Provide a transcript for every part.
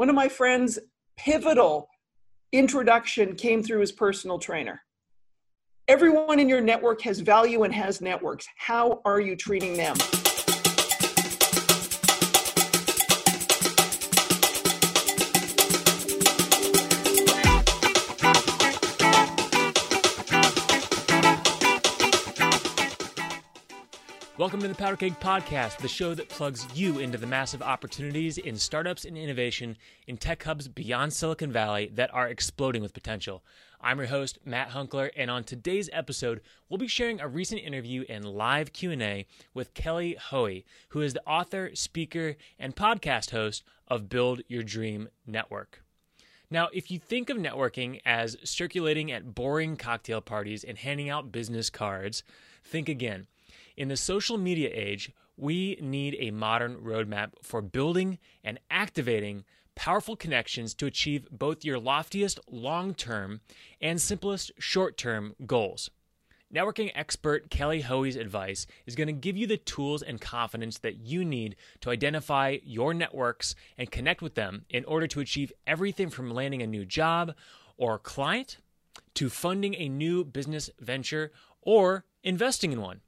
One of my friends' pivotal introduction came through his personal trainer. Everyone in your network has value and has networks. How are you treating them? Welcome to the Powder Podcast, the show that plugs you into the massive opportunities in startups and innovation in tech hubs beyond Silicon Valley that are exploding with potential. I'm your host, Matt Hunckler, and on today's episode, we'll be sharing a recent interview and live Q&A with Kelly Hoey, who is the author, speaker, and podcast host of Build Your Dream Network. Now, if you think of networking as circulating at boring cocktail parties and handing out business cards, think again. In the social media age, we need a modern roadmap for building and activating powerful connections to achieve both your loftiest long term and simplest short term goals. Networking expert Kelly Hoey's advice is going to give you the tools and confidence that you need to identify your networks and connect with them in order to achieve everything from landing a new job or client to funding a new business venture or investing in one.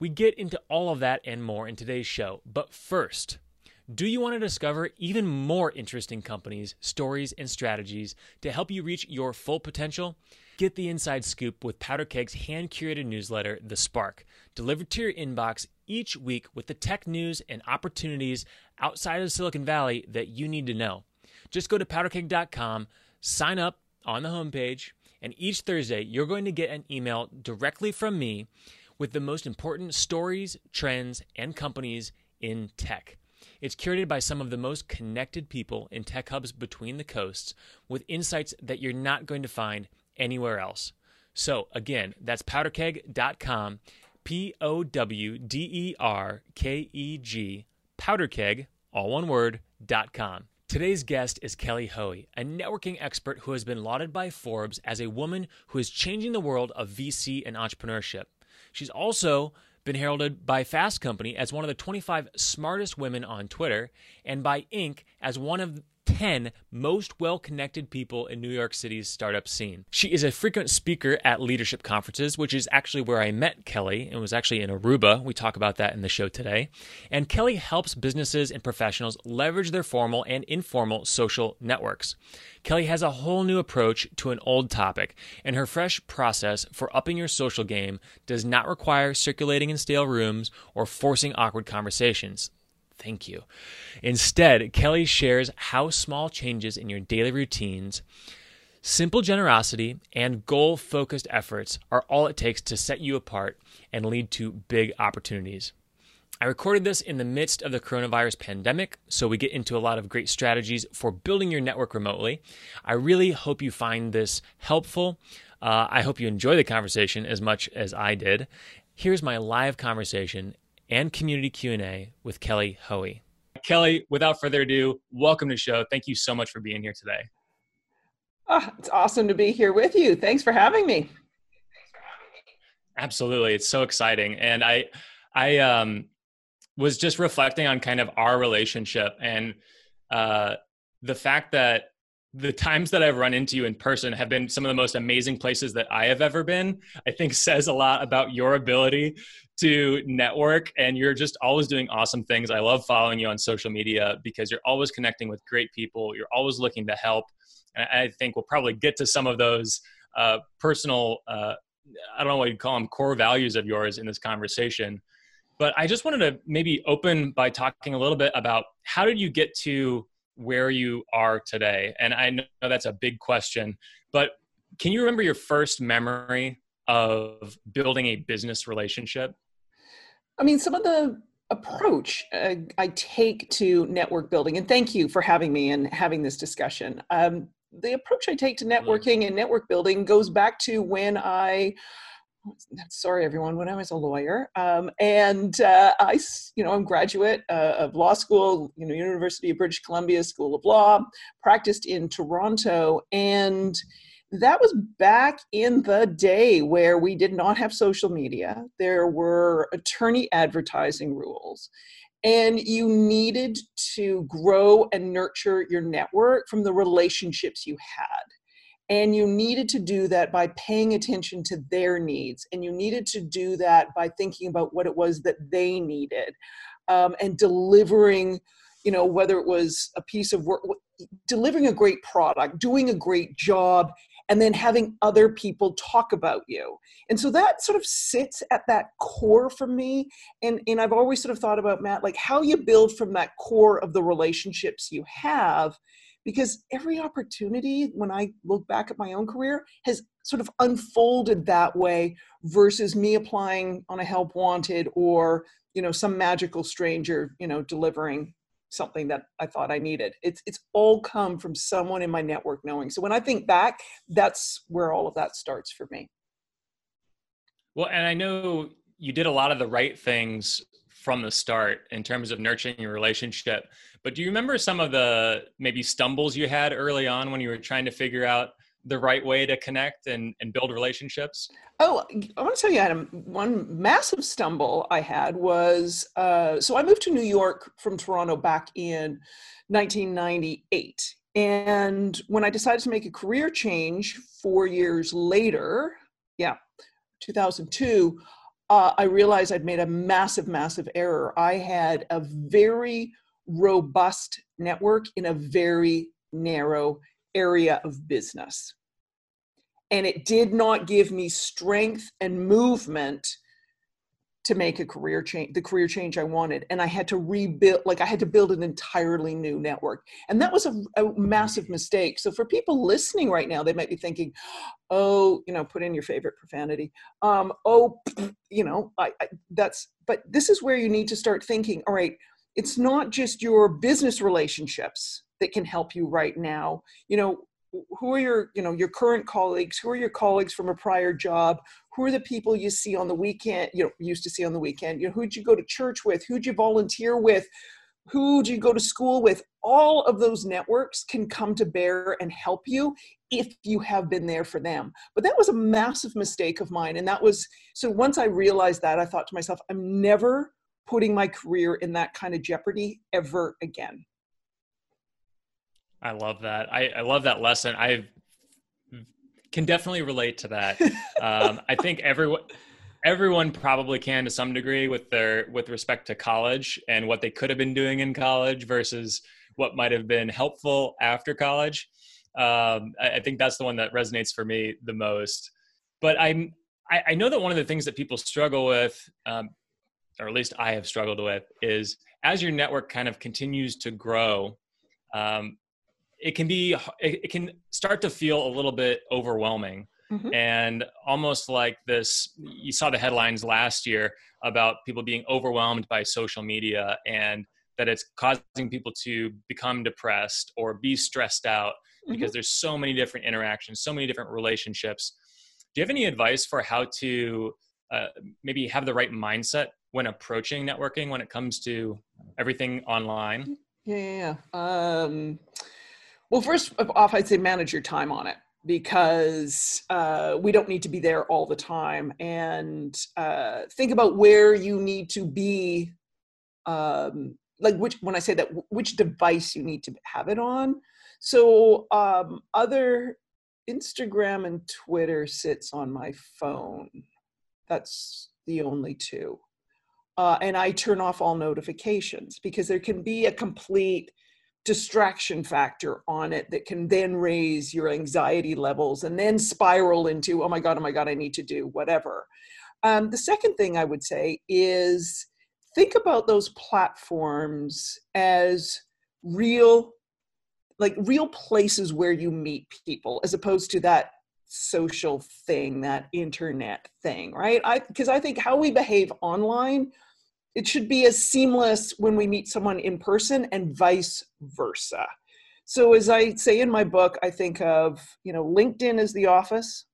We get into all of that and more in today's show. But first, do you want to discover even more interesting companies, stories, and strategies to help you reach your full potential? Get the inside scoop with Powder Keg's hand curated newsletter, The Spark, delivered to your inbox each week with the tech news and opportunities outside of Silicon Valley that you need to know. Just go to powderkeg.com, sign up on the homepage, and each Thursday you're going to get an email directly from me with the most important stories, trends, and companies in tech. It's curated by some of the most connected people in tech hubs between the coasts with insights that you're not going to find anywhere else. So, again, that's powderkeg.com, P O W D E R K E G, powderkeg, all one word, dot com. Today's guest is Kelly Hoey, a networking expert who has been lauded by Forbes as a woman who is changing the world of VC and entrepreneurship. She's also been heralded by Fast Company as one of the 25 smartest women on Twitter and by Inc. as one of 10 most well connected people in New York City's startup scene. She is a frequent speaker at leadership conferences, which is actually where I met Kelly. and was actually in Aruba. We talk about that in the show today. And Kelly helps businesses and professionals leverage their formal and informal social networks. Kelly has a whole new approach to an old topic, and her fresh process for upping your social game does not require circulating in stale rooms or forcing awkward conversations. Thank you. Instead, Kelly shares how small changes in your daily routines, simple generosity, and goal focused efforts are all it takes to set you apart and lead to big opportunities. I recorded this in the midst of the coronavirus pandemic, so we get into a lot of great strategies for building your network remotely. I really hope you find this helpful. Uh, I hope you enjoy the conversation as much as I did. Here's my live conversation and community Q&A with Kelly Hoey. Kelly, without further ado, welcome to the show. Thank you so much for being here today. Oh, it's awesome to be here with you. Thanks for having me. Absolutely. It's so exciting. And I I um was just reflecting on kind of our relationship and uh the fact that the times that I've run into you in person have been some of the most amazing places that I have ever been. I think says a lot about your ability to network and you're just always doing awesome things. I love following you on social media because you're always connecting with great people. You're always looking to help. And I think we'll probably get to some of those uh, personal, uh, I don't know what you'd call them, core values of yours in this conversation. But I just wanted to maybe open by talking a little bit about how did you get to where you are today? And I know that's a big question, but can you remember your first memory of building a business relationship? I mean, some of the approach uh, I take to network building, and thank you for having me and having this discussion. Um, the approach I take to networking and network building goes back to when I sorry everyone when i was a lawyer um, and uh, i you know i'm graduate uh, of law school you know university of british columbia school of law practiced in toronto and that was back in the day where we did not have social media. There were attorney advertising rules. and you needed to grow and nurture your network from the relationships you had and you needed to do that by paying attention to their needs and you needed to do that by thinking about what it was that they needed um, and delivering you know whether it was a piece of work delivering a great product doing a great job and then having other people talk about you. And so that sort of sits at that core for me. And and i've always sort of thought about matt like how you build from that core of the relationships you have because every opportunity when i look back at my own career has sort of unfolded that way versus me applying on a help wanted or you know some magical stranger you know delivering something that I thought I needed. It's it's all come from someone in my network knowing. So when I think back, that's where all of that starts for me. Well, and I know you did a lot of the right things from the start in terms of nurturing your relationship. But do you remember some of the maybe stumbles you had early on when you were trying to figure out the right way to connect and, and build relationships? Oh, I want to tell you, Adam, one massive stumble I had was uh, so I moved to New York from Toronto back in 1998. And when I decided to make a career change four years later, yeah, 2002, uh, I realized I'd made a massive, massive error. I had a very robust network in a very narrow area of business. And it did not give me strength and movement to make a career change, the career change I wanted. And I had to rebuild, like I had to build an entirely new network. And that was a, a, massive mistake. So for people listening right now, they might be thinking, oh, you know, put in your favorite profanity. Um, oh, you know, I, I, that's, but this is where you need to start thinking, all right, it's not just your business relationships that can help you right now you know who are your you know your current colleagues who are your colleagues from a prior job who are the people you see on the weekend you know used to see on the weekend? You know who'd you go to church with? Who'd you volunteer with? Who do you go to school with? All of those networks can come to bear and help you if you have been there for them. But that was a massive mistake of mine and that was so once i realized that i thought to myself i'm never putting my career in that kind of jeopardy ever again. I love that. I, I love that lesson. I can definitely relate to that. um, I think everyone everyone probably can to some degree with their with respect to college and what they could have been doing in college versus what might have been helpful after college. Um, I, I, think that's the one that resonates for me the most. But I'm I, I know that one of the things that people struggle with, um, or at least I have struggled with, is as your network kind of continues to grow. Um, it can be it, can start to feel a little bit overwhelming mm-hmm. and almost like this you saw the headlines last year about people being overwhelmed by social media and that it's causing people to become depressed or be stressed out mm-hmm. because there's so many different interactions so many different relationships do you have any advice for how to uh, maybe have the right mindset when approaching networking when it comes to everything online yeah, yeah, yeah. Um, well, first off, I'd say manage your time on it because uh, we don't need to be there all the time. And uh, think about where you need to be, um, like which when I say that, which device you need to have it on. So um, other Instagram and Twitter sits on my phone. That's the only two. Uh, and I turn off all notifications because there can be a complete distraction factor on it that can then raise your anxiety levels and then spiral into, oh my God, oh my God, I need to do whatever. Um, the second thing I would say is think about those platforms as real, like real places where you meet people as opposed to that social thing, that internet thing, right? I because I think how we behave online it should be as seamless when we meet someone in person and vice versa. So as I say in my book, I think of, you know, LinkedIn as the office.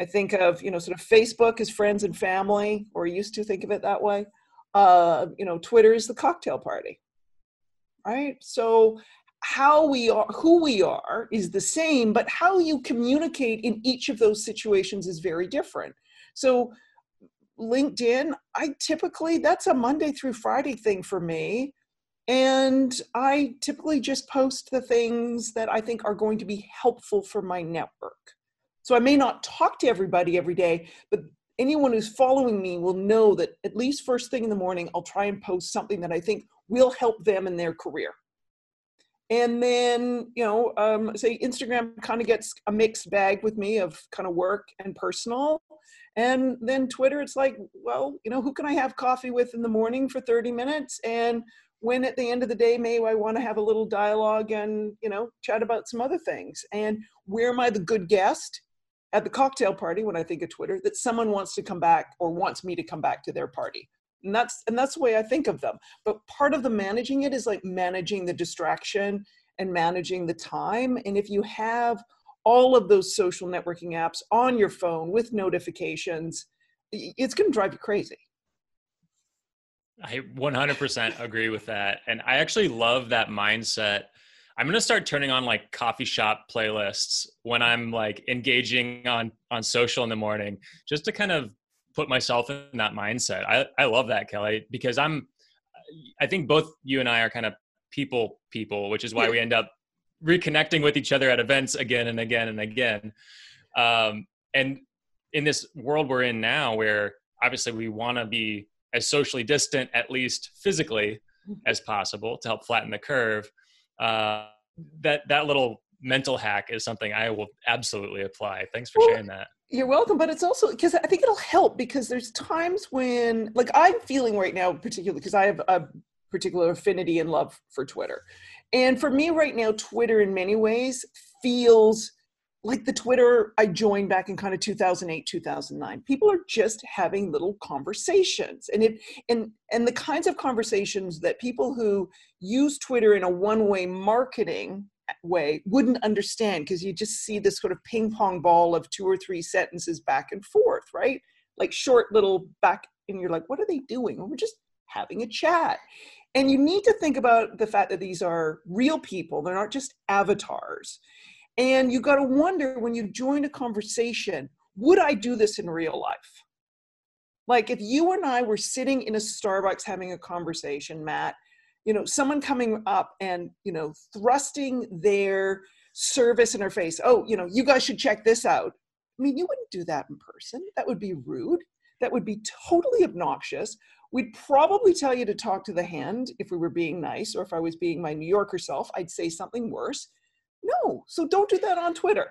I think of, you know, sort of Facebook as friends and family, or used to think of it that way. Uh, you know, Twitter is the cocktail party. Right? So how we are who we are is the same, but how you communicate in each of those situations is very different. So LinkedIn, I typically, that's a Monday through Friday thing for me. And I typically just post the things that I think are going to be helpful for my network. So I may not talk to everybody every day, but anyone who's following me will know that at least first thing in the morning, I'll try and post something that I think will help them in their career. And then, you know, um, say Instagram kind of gets a mixed bag with me of kind of work and personal. And then Twitter, it's like, well, you know, who can I have coffee with in the morning for 30 minutes? And when at the end of the day, may I want to have a little dialogue and, you know, chat about some other things? And where am I the good guest? at the cocktail party when I think of Twitter that someone wants to come back or wants me to come back to their party. And that's and that's the way I think of them. But part of the managing it is like managing the distraction and managing the time. And if you have all of those social networking apps on your phone with notifications, it's going to drive you crazy. I 100% agree with that. And I actually love that mindset I'm gonna start turning on like coffee shop playlists when I'm like engaging on on social in the morning, just to kind of put myself in that mindset. I I love that Kelly because I'm. I think both you and I are kind of people people, which is why we end up reconnecting with each other at events again and again and again. Um, and in this world we're in now, where obviously we want to be as socially distant, at least physically, mm-hmm. as possible to help flatten the curve uh, that that little mental hack is something I will absolutely apply. Thanks for well, sharing that. You're welcome, but it's also because I think it'll help because there's times when, like, I'm feeling right now, particularly because I have a particular affinity and love for Twitter. And for me right now, Twitter in many ways feels like the Twitter I joined back in kind of 2008, 2009. People are just having little conversations. And it and and the kinds of conversations that people who use Twitter in a one-way marketing way wouldn't understand because you just see this sort of ping pong ball of two or three sentences back and forth, right? Like short little back and you're like, what are they doing? We're just having a chat. And you need to think about the fact that these are real people, they're not just avatars. And you got to wonder when you join a conversation, would I do this in real life? Like if you and I were sitting in a Starbucks having a conversation, Matt, you know, someone coming up and, you know, thrusting their service in our face. Oh, you know, you guys should check this out. I mean, you wouldn't do that in person. That would be rude. That would be totally obnoxious. We'd probably tell you to talk to the hand if we were being nice, or if I was being my New Yorker self, I'd say something worse. No, so don't do that on Twitter.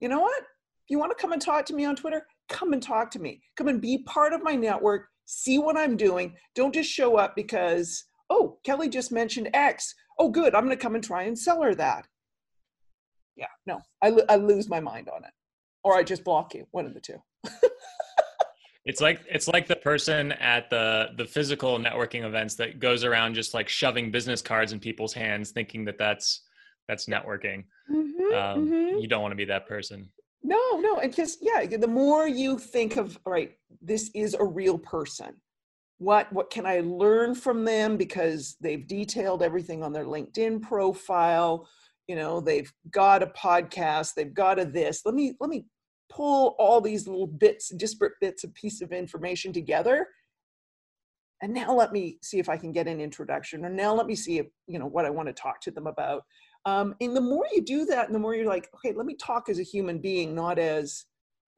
You know what? If you want to come and talk to me on Twitter, come and talk to me. Come and be part of my network. See what I'm doing. Don't just show up because, oh, Kelly just mentioned X. Oh, good. I'm going to come and try and sell her that. Yeah, no, I, I lose my mind on it. Or I just block you, one of the two. it's like it's like the person at the the physical networking events that goes around just like shoving business cards in people's hands thinking that that's that's networking. Mm-hmm, um, mm-hmm. you don't want to be that person. No no and just yeah the more you think of all right this is a real person. What what can i learn from them? Because they've detailed everything on their linkedin profile you know they've got a podcast they've got a this. Let me let me pull all these little bits disparate bits of piece of information together. And now let me see if i can get an introduction or now let me see if you know what i want to talk to them about. Um, and the more you do that, and the more you're like, okay, let me talk as a human being, not as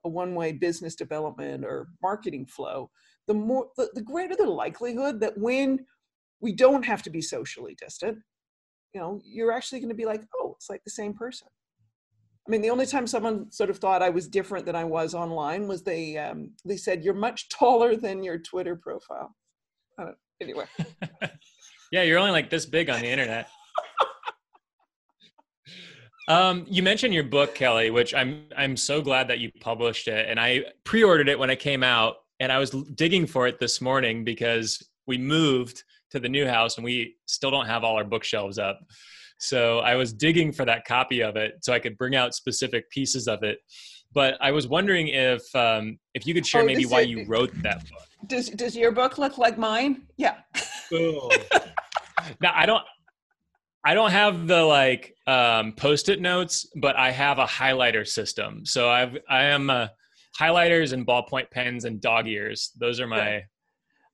a one-way business development or marketing flow, the more the, the greater the likelihood that when we don't have to be socially distant, you know, you're actually going to be like, oh, it's like the same person. I mean, the only time someone sort of thought I was different than I was online was they um, they said you're much taller than your Twitter profile. anyway. yeah, you're only like this big on the internet. Um, you mentioned your book, Kelly, which I'm I'm so glad that you published it, and I pre-ordered it when it came out, and I was digging for it this morning because we moved to the new house and we still don't have all our bookshelves up. So I was digging for that copy of it so I could bring out specific pieces of it. But I was wondering if um, if you could share oh, maybe why you wrote that book. Does Does your book look like mine? Yeah. now I don't I don't have the like um, post-it notes, but I have a highlighter system. So I've I am a highlighters and ballpoint pens and dog ears. Those are my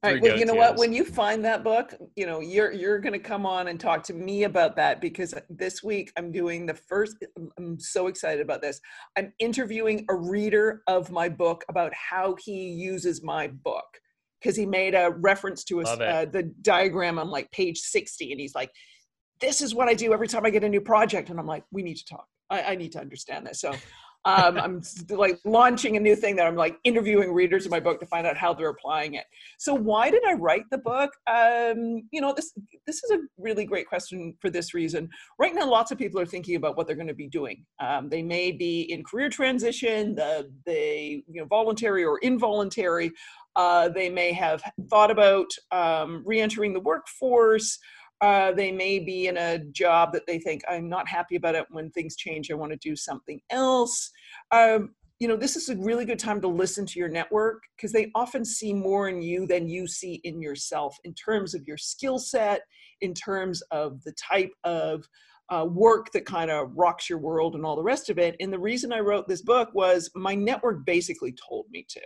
all right. Well, you know what? When you find that book, you know you're you're going to come on and talk to me about that because this week I'm doing the first. I'm so excited about this. I'm interviewing a reader of my book about how he uses my book because he made a reference to a, uh, the diagram on like page 60, and he's like, "This is what I do every time I get a new project," and I'm like, "We need to talk. I, I need to understand this." So um, I'm like launching a new thing that I'm like interviewing readers of my book to find out how they're applying it. So why did I write the book? Um, you know, this this is a really great question for this reason. Right now, lots of people are thinking about what they're going to be doing. Um, they may be in career transition, the they you know voluntary or involuntary. Uh, they may have thought about um, reentering the workforce. Uh, they may be in a job that they think I'm not happy about it. When things change, I want to do something else. Um, you know, this is a really good time to listen to your network because they often see more in you than you see in yourself in terms of your skill set, in terms of the type of uh, work that kind of rocks your world and all the rest of it. And the reason I wrote this book was my network basically told me to.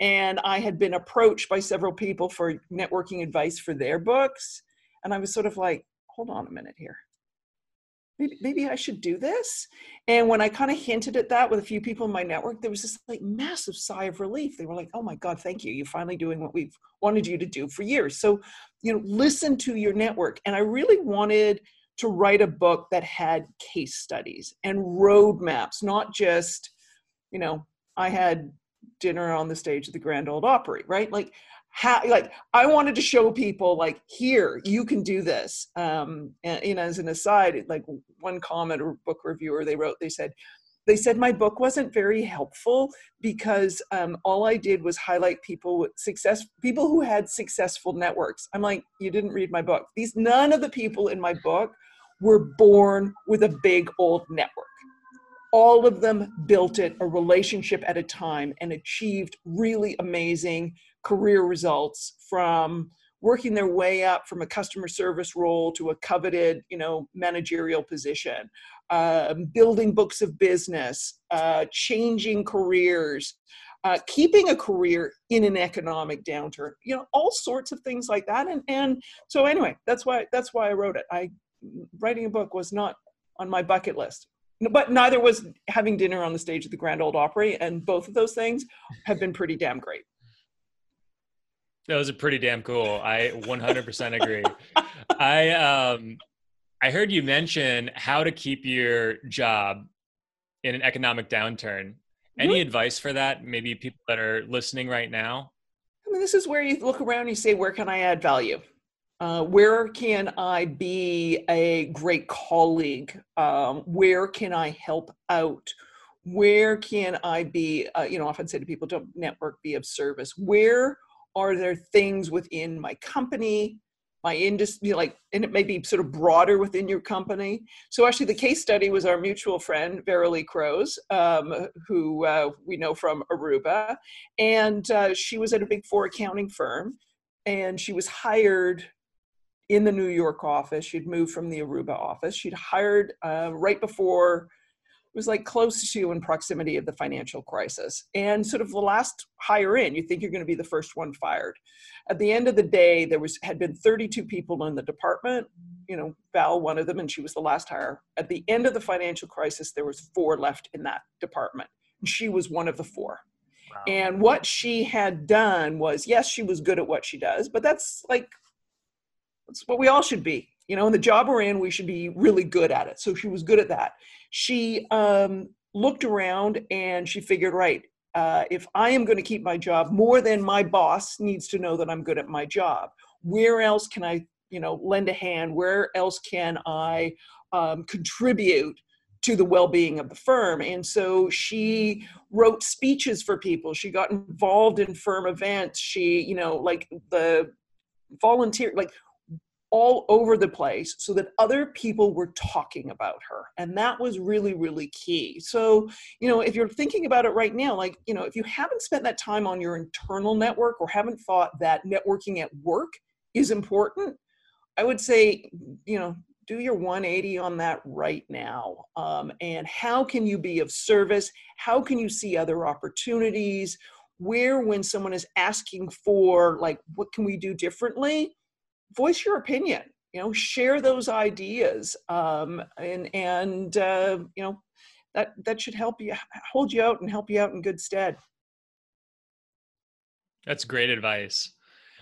And I had been approached by several people for networking advice for their books and I was sort of like, hold on a minute here. Maybe, maybe I should do this. And when I kind of hinted at that with a few people in my network, there was this like massive sigh of relief. They were like, oh my God, thank you. You're finally doing what we've wanted you to do for years. So, you know, listen to your network. And I really wanted to write a book that had case studies and roadmaps, not just, you know, I had dinner on the stage of the Grand Ole Opry, right? Like how like i wanted to show people like here you can do this. Um and you know as an aside like one comment or book reviewer they wrote they said they said my book wasn't very helpful because um, all i did was highlight people with success people who had successful networks. I'm like you didn't read my book. These none of the people in my book were born with a big old network. All of them built it a relationship at a time and achieved really amazing career results from working their way up from a customer service role to a coveted you know managerial position uh, building books of business uh, changing careers uh, keeping a career in an economic downturn you know all sorts of things like that. And and so anyway that's why that's why i wrote it. I writing a book was not on my bucket list. But neither was having dinner on the stage of the grand ole opry and both of those things have been pretty damn great those are pretty damn cool. I 100% agree. I um I heard you mention how to keep your job in an economic downturn. Any mm-hmm. advice for that? Maybe people that are listening right now? I mean, this is where you look around and you say, where can I add value? Uh, where can I be a great colleague? Um, where can I help out? Where can I be, uh, you know, often say to people, don't network, be of service. Where are there things within my company my industry like and it may be sort of broader within your company? So actually the case study was our mutual friend verily Crows um, who uh, we know from aruba. And uh, she was at a big four accounting firm and she was hired in the new york office. She'd moved from the aruba office. She'd hired uh, right before was like close to you in proximity of the financial crisis. And sort of the last hire in you think you're going to be the first one fired. At the end of the day there was had been 32 people in the department you know val one of them and she was the last hire. At the end of the financial crisis there was four left in that department and she was one of the four. Wow. and what she had done was yes she was good at what she does but that's like that's what we all should be you know in the job we're in we should be really good at it so she was good at that she um, looked around and she figured, right, uh, if I am going to keep my job, more than my boss needs to know that I'm good at my job. Where else can I, you know, lend a hand? Where else can I um, contribute to the well-being of the firm? And so she wrote speeches for people. She got involved in firm events. She, you know, like the volunteer, like all over the place so that other people were talking about her. And that was really really key. So you know if you're thinking about it right now like you know if you haven't spent that time on your internal network or haven't thought that networking at work is important i would say you know do your 180 on that right now. Um, and how can you be of service? How can you see other opportunities? Where when someone is asking for like what can we do differently voice your opinion you know share those ideas um, and and uh, you know that that should help you hold you out and help you out in good stead. That's great advice.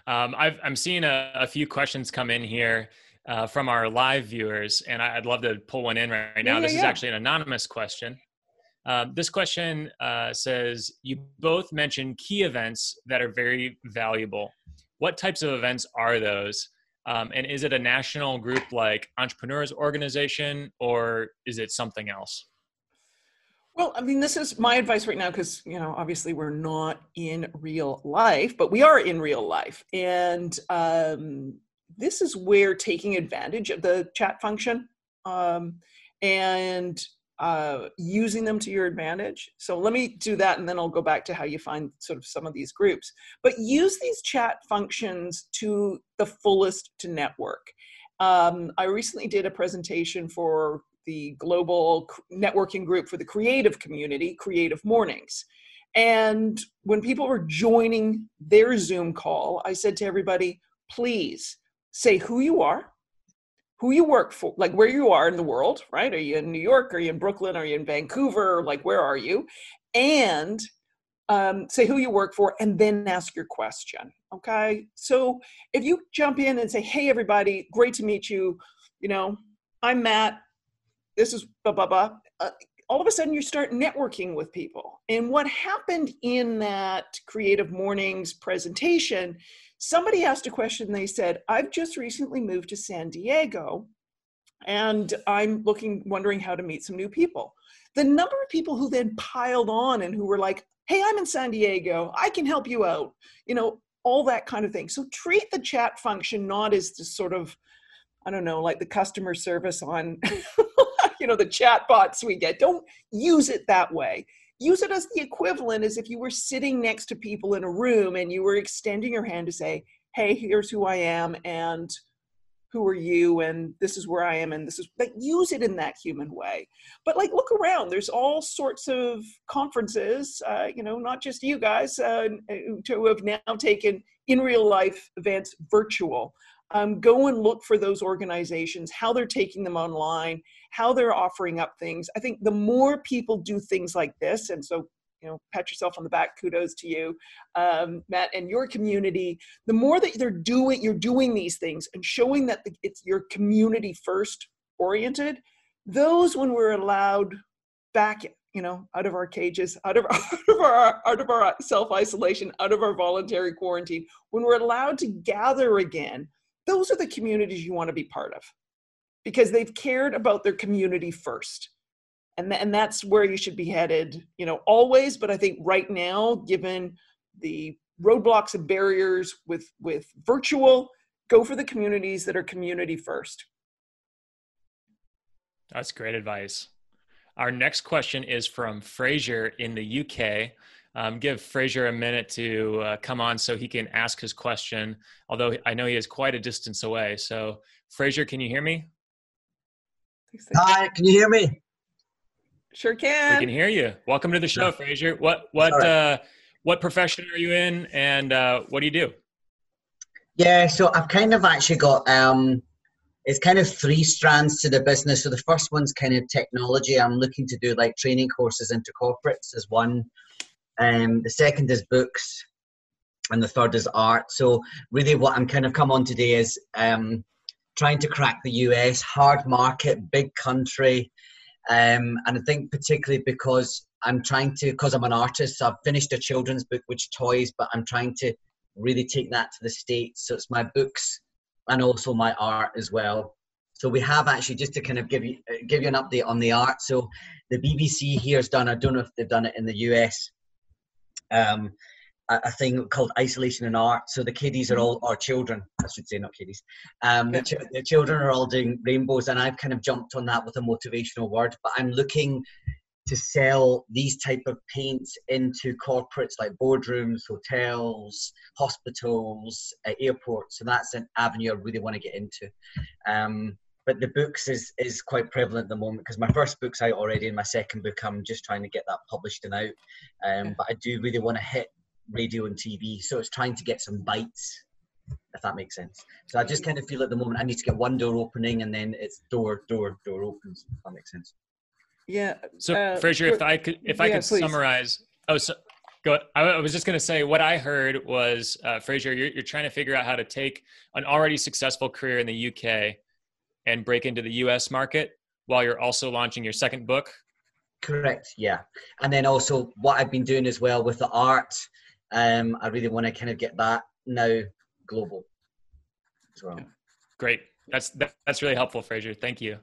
Um, i am seeing a, a, few questions come in here uh, from our live viewers and I, would love to pull one in right, right now. yeah, this yeah. is actually an anonymous question. Um, this question uh, says you both mentioned key events that are very valuable. What types of events are those um, and is it a national group like Entrepreneurs Organization or is it something else? Well, I mean, this is my advice right now because, you know, obviously we're not in real life, but we are in real life. And um, this is where taking advantage of the chat function um, and uh, using them to your advantage. So let me do that and then I'll go back to how you find sort of some of these groups. But use these chat functions to the fullest to network. Um, I recently did a presentation for the global networking group for the creative community, Creative Mornings. And when people were joining their Zoom call, I said to everybody, please say who you are, who you work for, like where you are in the world, right? Are you in New York? Are you in Brooklyn? Are you in Vancouver? Like where are you? And um, say who you work for, and then ask your question. Okay. So if you jump in and say, "Hey, everybody, great to meet you," you know, I'm Matt. This is blah blah blah. Uh, all of a sudden, you start networking with people. And what happened in that Creative Mornings presentation somebody asked a question. They said i've just recently moved to san diego and i'm looking wondering how to meet some new people. The number of people who then piled on and who were like hey i'm in san diego. I can help you out you know all that kind of thing. So treat the chat function not as the sort of i don't know like the customer service on you know the chat bots we get. Don't use it that way. Use it as the equivalent as if you were sitting next to people in a room and you were extending your hand to say, hey, here's who I am and who are you and this is where I am and this is like use it in that human way. But like look around, there's all sorts of conferences, uh, you know, not just you guys uh, who have now taken in real life events virtual um, go and look for those organizations, how they're taking them online, how they're offering up things. I think the more people do things like this, and so you know, pat yourself on the back. Kudos to you, um, Matt, and your community. The more that they're doing, you're doing these things and showing that it's your community first oriented. Those, when we're allowed back, you know, out of our cages, out of out of our out of our self isolation, out of our voluntary quarantine, when we're allowed to gather again, those are the communities you want to be part of because they've cared about their community first. And, th- and that's where you should be headed you know always but i think right now given the roadblocks and barriers with with virtual go for the communities that are community first. That's great advice. Our next question is from fraser in the uk um, give Fraser a minute to uh, come on so he can ask his question, although I know he is quite a distance away. So, Fraser, can you hear me? Hi, can you hear me? Sure can. We can hear you. Welcome to the show, Fraser. What what right. uh, what profession are you in, and uh, what do you do? Yeah, so I've kind of actually got um, it's kind of three strands to the business. So the first one's kind of technology. I'm looking to do like training courses into corporates as one um, the second is books, and the third is art. So really, what I'm kind of come on today is um, trying to crack the US hard market, big country, um, and I think particularly because I'm trying to, because I'm an artist, so I've finished a children's book, which toys, but I'm trying to really take that to the states. So it's my books and also my art as well. So we have actually just to kind of give you give you an update on the art. So the BBC here has done. I don't know if they've done it in the US um, a, thing called isolation in art. So the kiddies are all, or children, I should say, not kiddies. Um, the, ch- the children are all doing rainbows, and I've kind of jumped on that with a motivational word. But I'm looking to sell these type of paints into corporates like boardrooms, hotels, hospitals, uh, airports. So that's an avenue I really want to get into. Um, but the books is is quite prevalent at the moment because my first book's out already and my second book i'm just trying to get that published and out um, but i do really want to hit radio and tv so it's trying to get some bites if that makes sense so i just kind of feel at the moment i need to get one door opening and then it's door door door opens if that makes sense yeah so uh, fraser if i could if i could please. summarize oh so Go. I was just going to say what I heard was, uh, Fraser, you're, you're trying to figure out how to take an already successful career in the UK and break into the US market while you're also launching your second book. Correct. Yeah, and then also what I've been doing as well with the art. Um, I really want to kind of get that now global as well. Great. That's that, that's really helpful, Fraser. Thank you.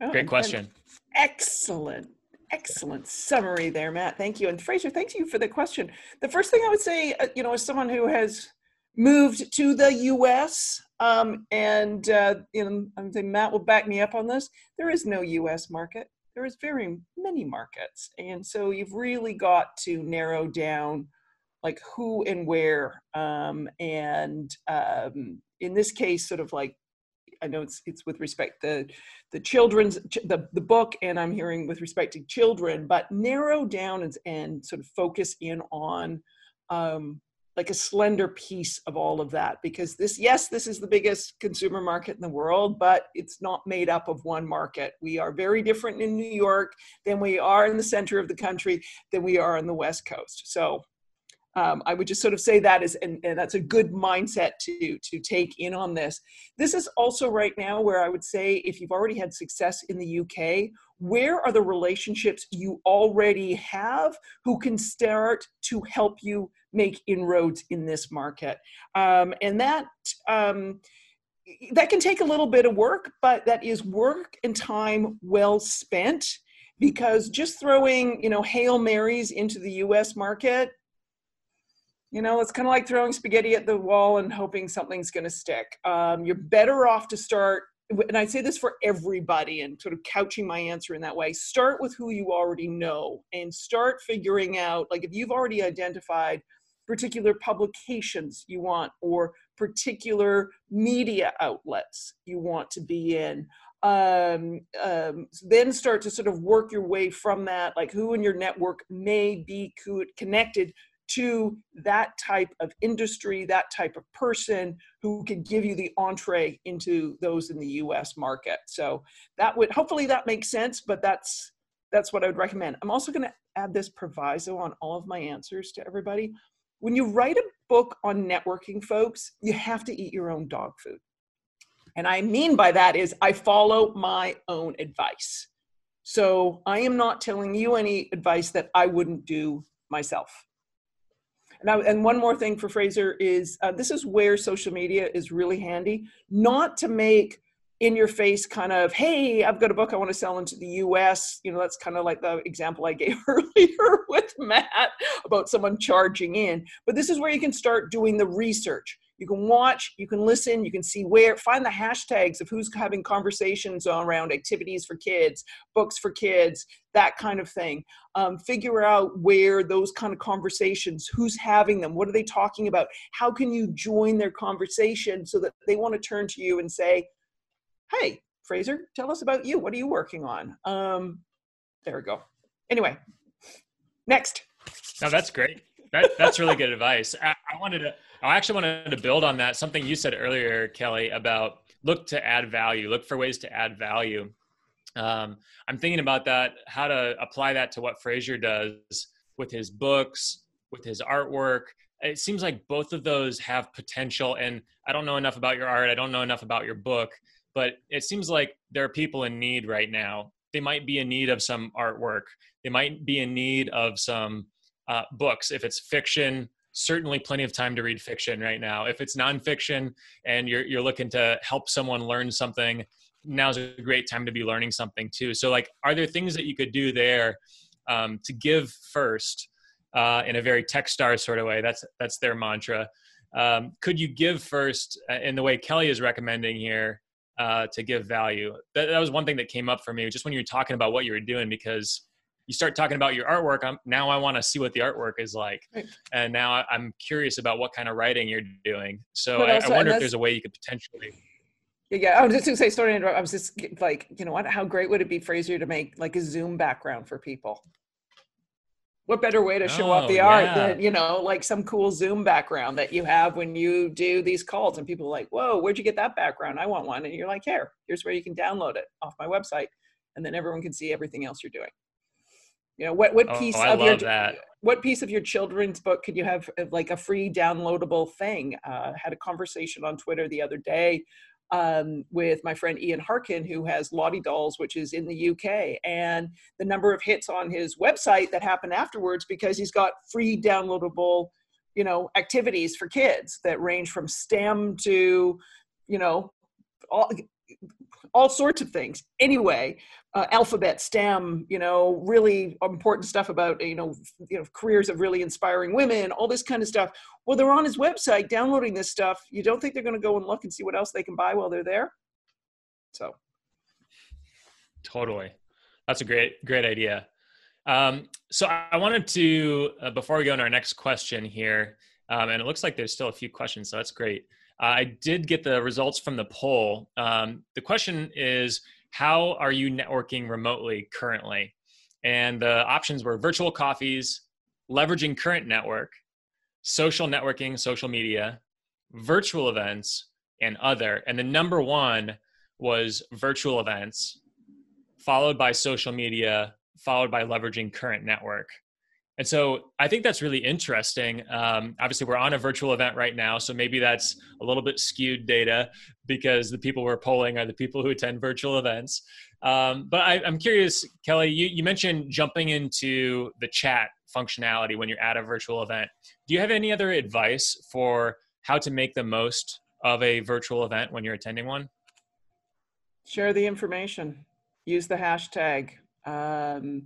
Oh, Great question. Excellent excellent summary there, Matt. Thank you. And Fraser, thank you for the question. The first thing I would say, uh, you know, as someone who has moved to the U.S. Um, and uh, you know, I'm saying Matt will back me up on this. There is no U.S. market. There is very many markets, and so you've really got to narrow down like who and where. Um, and um, in this case, sort of like I know it's it's with respect the the children's the the book, and I'm hearing with respect to children, but narrow down and, and sort of focus in on um, like a slender piece of all of that because this yes this is the biggest consumer market in the world but it's not made up of one market we are very different in new york than we are in the center of the country than we are on the west coast so um, I would just sort of say that is, and, and, that's a good mindset to to take in on this. This is also right now where I would say if you've already had success in the UK, where are the relationships you already have who can start to help you make inroads in this market, um, and that. Um, that can take a little bit of work, but that is work and time well spent because just throwing, you know, Hail Marys into the US market you know it's kind of like throwing spaghetti at the wall and hoping something's going to stick um, you're better off to start and i say this for everybody and sort of couching my answer in that way start with who you already know and start figuring out like if you've already identified particular publications you want or particular media outlets you want to be in um, um, then start to sort of work your way from that like who in your network may be connected to that type of industry, that type of person who could give you the entree into those in the US market. So that would hopefully that makes sense, but that's that's what I would recommend. I'm also going to add this proviso on all of my answers to everybody. When you write a book on networking, folks, you have to eat your own dog food. And I mean by that is I follow my own advice. So I am not telling you any advice that I wouldn't do myself. Now, and one more thing for Fraser is uh, this is where social media is really handy, not to make in your face kind of, hey, I've got a book I want to sell into the US. You know, that's kind of like the example I gave earlier with Matt about someone charging in. But this is where you can start doing the research you can watch you can listen you can see where find the hashtags of who's having conversations around activities for kids books for kids that kind of thing. Um, figure out where those kind of conversations who's having them what are they talking about? How can you join their conversation so that they want to turn to you and say hey fraser tell us about you. What are you working on? Um, there we go. Anyway next. No that's great that, that's really good advice I, I wanted to I actually wanted to build on that. Something you said earlier, Kelly, about look to add value, look for ways to add value. Um, I'm thinking about that, how to apply that to what Fraser does with his books, with his artwork. It seems like both of those have potential. And I don't know enough about your art, I don't know enough about your book, but it seems like there are people in need right now. They might be in need of some artwork, they might be in need of some uh, books. If it's fiction, certainly plenty of time to read fiction right now. If it's nonfiction and you're you're looking to help someone learn something, now's a great time to be learning something too. So, like, are there things that you could do there um, to give first uh, in a very Techstar sort of way? That's that's their mantra. Um, could you give first uh, in the way Kelly is recommending here uh, to give value? That, that was one thing that came up for me just when you were talking about what you were doing because you start talking about your artwork I'm, now i want to see what the artwork is like right. and now i'm curious about what kind of writing you're doing so I, I, wonder if there's a way you could potentially yeah, I was just gonna say, sorry to interrupt. I was just like, you know what? How great would it be, Fraser, to make like a Zoom background for people? What better way to show Oh, off the art yeah. than you know, like some cool Zoom background that you have when you do these calls, and people are like, "Whoa, where'd you get that background? I want one." And you're like, "Here, here's where you can download it off my website," and then everyone can see everything else you're doing. You know, what what Oh, piece I of your that. what piece of your children's book could you have uh, like a free downloadable thing? Uh, had a conversation on Twitter the other day um, with my friend Ian Harkin, who has Lottie Dolls, which is in the UK, and the number of hits on his website that happen afterwards because he's got free downloadable, you know, activities for kids that range from STEM to, you know, all all sorts of things. Anyway, uh, alphabet, STEM, you know, really important stuff about you know, you know, careers of really inspiring women, all this kind of stuff. Well, they're on his website downloading this stuff. You don't think they're going to go and look and see what else they can buy while they're there? So, Totally. That's a great, great idea. Um, so I wanted to, uh, before we go into our next question here, um, and it looks like there's still a few questions, so that's great. Uh, I did get the results from the poll. Um, the question is, how are you networking remotely currently? And the options were virtual coffees, leveraging current network, social networking, social media, virtual events, and other. And the number one was virtual events followed by social media, followed by leveraging current network. And so I think that's really interesting. Um, obviously, we're on a virtual event right now, so maybe that's a little bit skewed data because the people we're polling are the people who attend virtual events. Um, but I, I'm curious, Kelly, you, you mentioned jumping into the chat functionality when you're at a virtual event. Do you have any other advice for how to make the most of a virtual event when you're attending one? share the information use the hashtag um,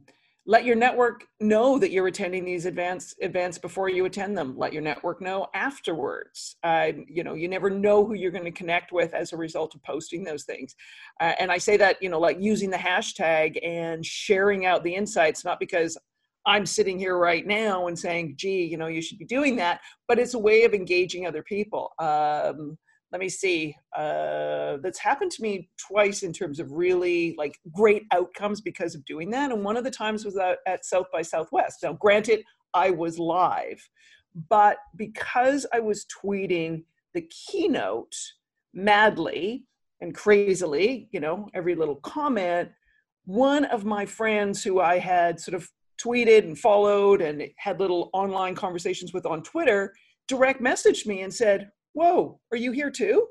let your network know that you're attending these events events before you attend them. Let your network know afterwards. Uh, you know you never know who you're going to connect with as a result of posting those things. Uh, and i say that you know like using the hashtag and sharing out the insights not because i'm sitting here right now and saying gee you know you should be doing that but it's a way of engaging other people. Um, let me see uh, that's happened to me twice in terms of really like great outcomes because of doing that and one of the times was at, at south by southwest. Now granted i was live but because i was tweeting the keynote madly and crazily you know every little comment one of my friends who i had sort of tweeted and followed and had little online conversations with on twitter direct messaged me and said whoa, are you here too?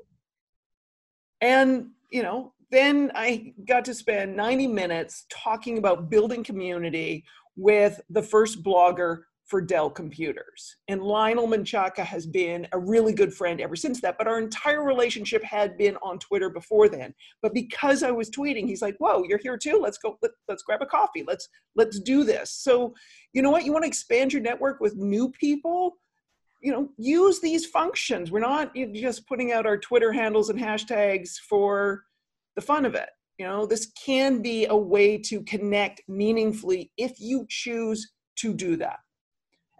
And, you know, then I got to spend 90 minutes talking about building community with the first blogger for Dell computers. And Lionel Menchaca has been a really good friend ever since that, but our entire relationship had been on Twitter before then. But because I was tweeting, he's like, "Whoa, you're here too. Let's go let, let's grab a coffee. Let's let's do this." So, you know what? You want to expand your network with new people? You know use these functions. We're not just putting out our twitter handles and hashtags for the fun of it you know? This can be a way to connect meaningfully if you choose to do that.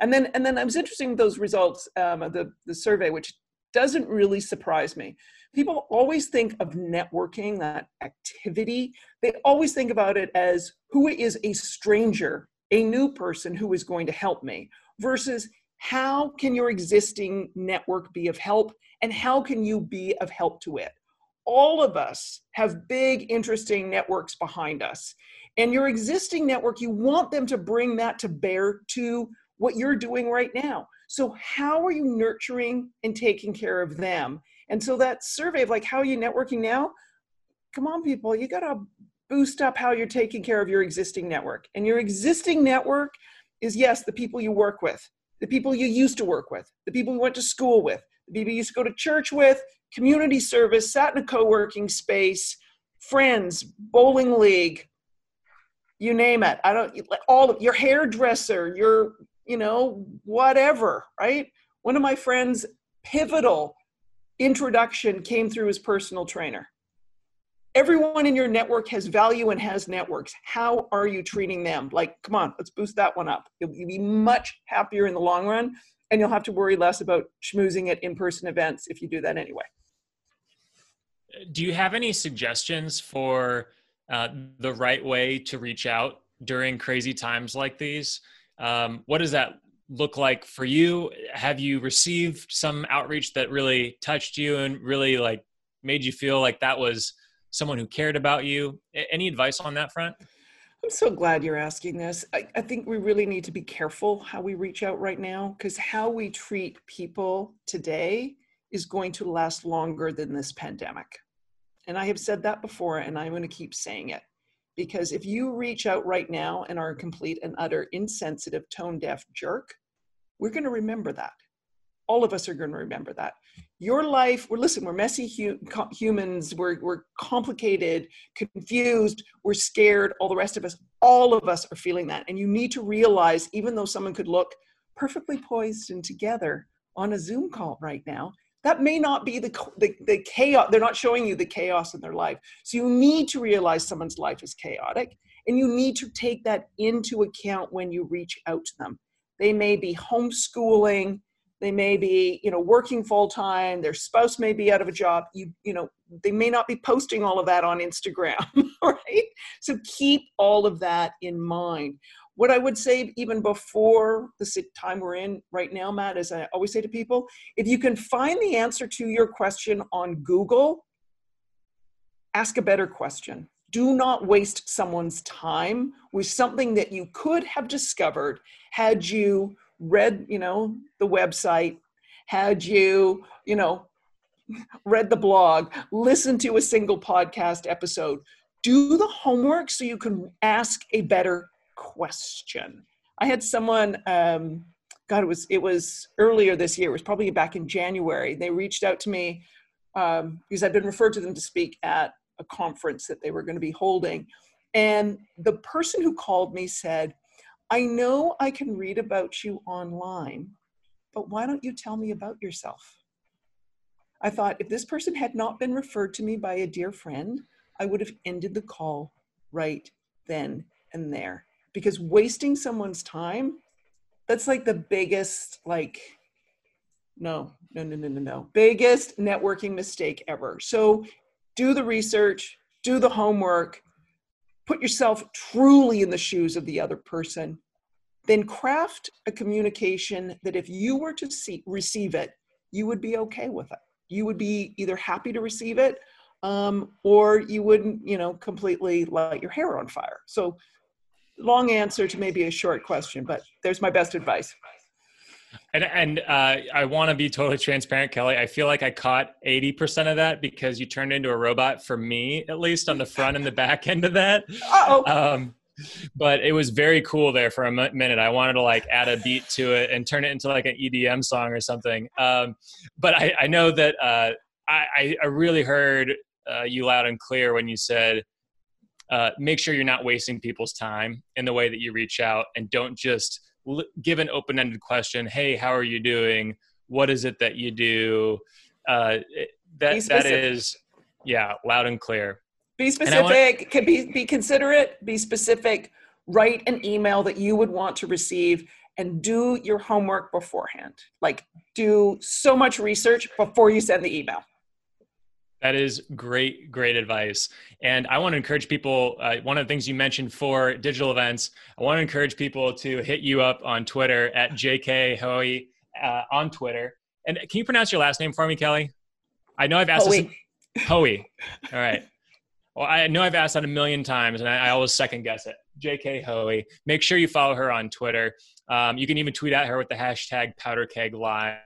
And then and then i was interested in those results um, of the, the survey which doesn't really surprise me. People always think of networking that activity. They always think about it as who is a stranger a new person who is going to help me versus how can your existing network be of help and how can you be of help to it? All of us have big interesting networks behind us and your existing network you want them to bring that to bear to what you're doing right now. So how are you nurturing and taking care of them? And so that survey of like how are you networking now? Come on people you got to boost up how you're taking care of your existing network. And your existing network is yes the people you work with the people you used to work with, the people you went to school with, the people you used to go to church with, community service, sat in a co working space, friends, bowling league, you name it. I don't, all of your hairdresser, your, you know, whatever, right? One of my friends' pivotal introduction came through his personal trainer. Everyone in your network has value and has networks. How are you treating them? Like, come on, let's boost that one up. You'll, be much happier in the long run, and you'll have to worry less about schmoozing at in person events if you do that anyway. do you have any suggestions for uh, the right way to reach out during crazy times like these? Um, what does that look like for you? Have you received some outreach that really touched you and really like made you feel like that was someone who cared about you? Any advice on that front? I'm so glad you're asking this. I, I, think we really need to be careful how we reach out right now because how we treat people today is going to last longer than this pandemic. And I have said that before, and I'm going to keep saying it. Because if you reach out right now and are a complete and utter insensitive, tone deaf jerk, we're going to remember that. All of us are going to remember that. Your life, we're listen, we're messy hu- humans, we're, we're complicated, confused, we're scared, all the rest of us, all of us are feeling that. And you need to realize, even though someone could look perfectly poised and together on a Zoom call right now, that may not be the, the, the chaos they're not showing you the chaos in their life so you need to realize someone's life is chaotic and you need to take that into account when you reach out to them they may be homeschooling they may be you know working full time their spouse may be out of a job you you know they may not be posting all of that on instagram right so keep all of that in mind what I would say even before the time we're in right now, Matt, is I always say to people, if you can find the answer to your question on Google, ask a better question. Do not waste someone's time with something that you could have discovered had you read, you know, the website, had you, you know, read the blog, listened to a single podcast episode. Do the homework so you can ask a better question. I had someone, um, God, it was it was earlier this year. It was probably back in January. They reached out to me um, because I'd been referred to them to speak at a conference that they were going to be holding, and the person who called me said, "I know I can read about you online, but why don't you tell me about yourself?" I thought if this person had not been referred to me by a dear friend, I would have ended the call right then and there. Because wasting someone's time that's like the biggest like no no no no no no. Biggest networking mistake ever. So do the research do the homework put yourself truly in the shoes of the other person then craft a communication that if you were to see, receive it you would be okay with it you would be either happy to receive it um, or you wouldn't you know completely light your hair on fire so long answer to maybe a short question, but there's my best advice. And, and uh, I want to be totally transparent, Kelly. I feel like I caught 80% of that because you turned into a robot for me, at least on the front and the back end of that. oh um, but it was very cool there for a minute. I wanted to like add a beat to it and turn it into like an EDM song or something. Um, but I, I, know that uh, I, I, really heard uh, you loud and clear when you said uh, make sure you're not wasting people's time in the way that you reach out and don't just give an open-ended question. Hey how are you doing? What is it that you do? Uh, that that is yeah loud and clear. Be specific. want- can be be considerate be specific. Write an email that you would want to receive and do your homework beforehand. Like do so much research before you send the email that is great, great advice. And I want to encourage people. Uh, one of the things you mentioned for digital events, I want to encourage people to hit you up on Twitter at JK Hoey uh, on Twitter. And can you pronounce your last name for me, Kelly? I know I've asked Hoey. this. Hoey. All right. Well, I know I've asked that a million times, and I, I always second guess it. JK Hoey. Make sure you follow her on Twitter. Um, you can even tweet at her with the hashtag PowderKegLive.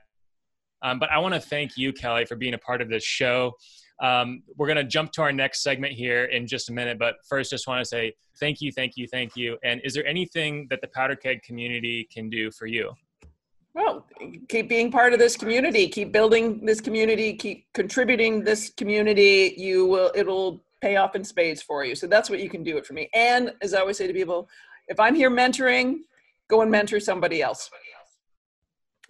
Um, but I want to thank you, Kelly, for being a part of this show. Um, we're going to jump to our next segment here in just a minute, but first, just want to say thank you, thank you, thank you. And is there anything that the Powder Keg community can do for you? Well, keep being part of this community, keep building this community, keep contributing this community. You will, it'll pay off in spades for you. So that's what you can do it for me. And as I always say to people, if I'm here mentoring, go and mentor somebody else.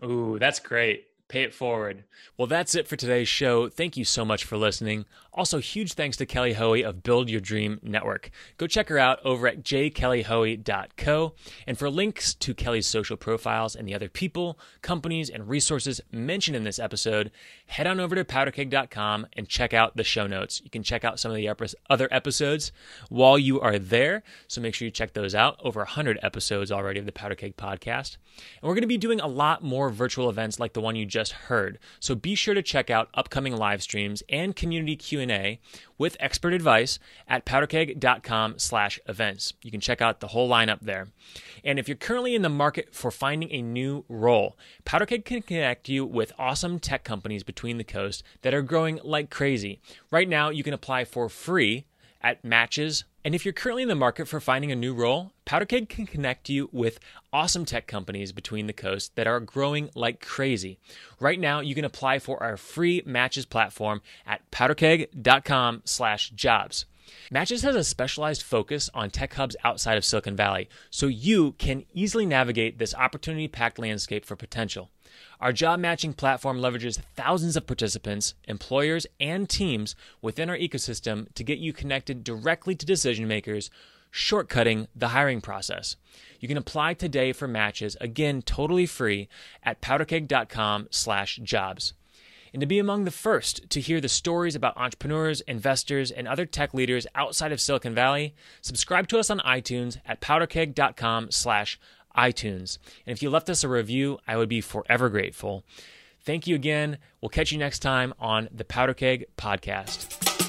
Ooh, that's great pay it forward. Well, that's it for today's show. Thank you so much for listening. Also, huge thanks to Kelly Hoey of Build Your Dream Network. Go check her out over at jkellyhoey.co. And for links to Kelly's social profiles and the other people, companies, and resources mentioned in this episode, head on over to powderkeg.com and check out the show notes. You can check out some of the other episodes while you are there. So make sure you check those out. Over 100 episodes already of the Powder Keg podcast. And we're going to be doing a lot more virtual events like the one you just heard. So be sure to check out upcoming live streams and community Q&A with expert advice at powderkeg.com slash events. You can check out the whole lineup there. And if you're currently in the market for finding a new role, Powderkeg can connect you with awesome tech companies between the coast that are growing like crazy. Right now, you can apply for free at matches. And if you're currently in the market for finding a new role, Powderkeg can connect you with awesome tech companies between the coast that are growing like crazy. Right now, you can apply for our free matches platform at powderkeg.com/jobs. Matches has a specialized focus on tech hubs outside of Silicon Valley, so you can easily navigate this opportunity packed landscape for potential. Our job matching platform leverages thousands of participants, employers, and teams within our ecosystem to get you connected directly to decision makers, shortcutting the hiring process. You can apply today for matches, again, totally free at powderkeg.com/jobs and to be among the first to hear the stories about entrepreneurs, investors, and other tech leaders outside of Silicon Valley, subscribe to us on iTunes at powderkeg.com slash iTunes. And if you left us a review, I would be forever grateful. Thank you again. We'll catch you next time on the Powder Keg Podcast.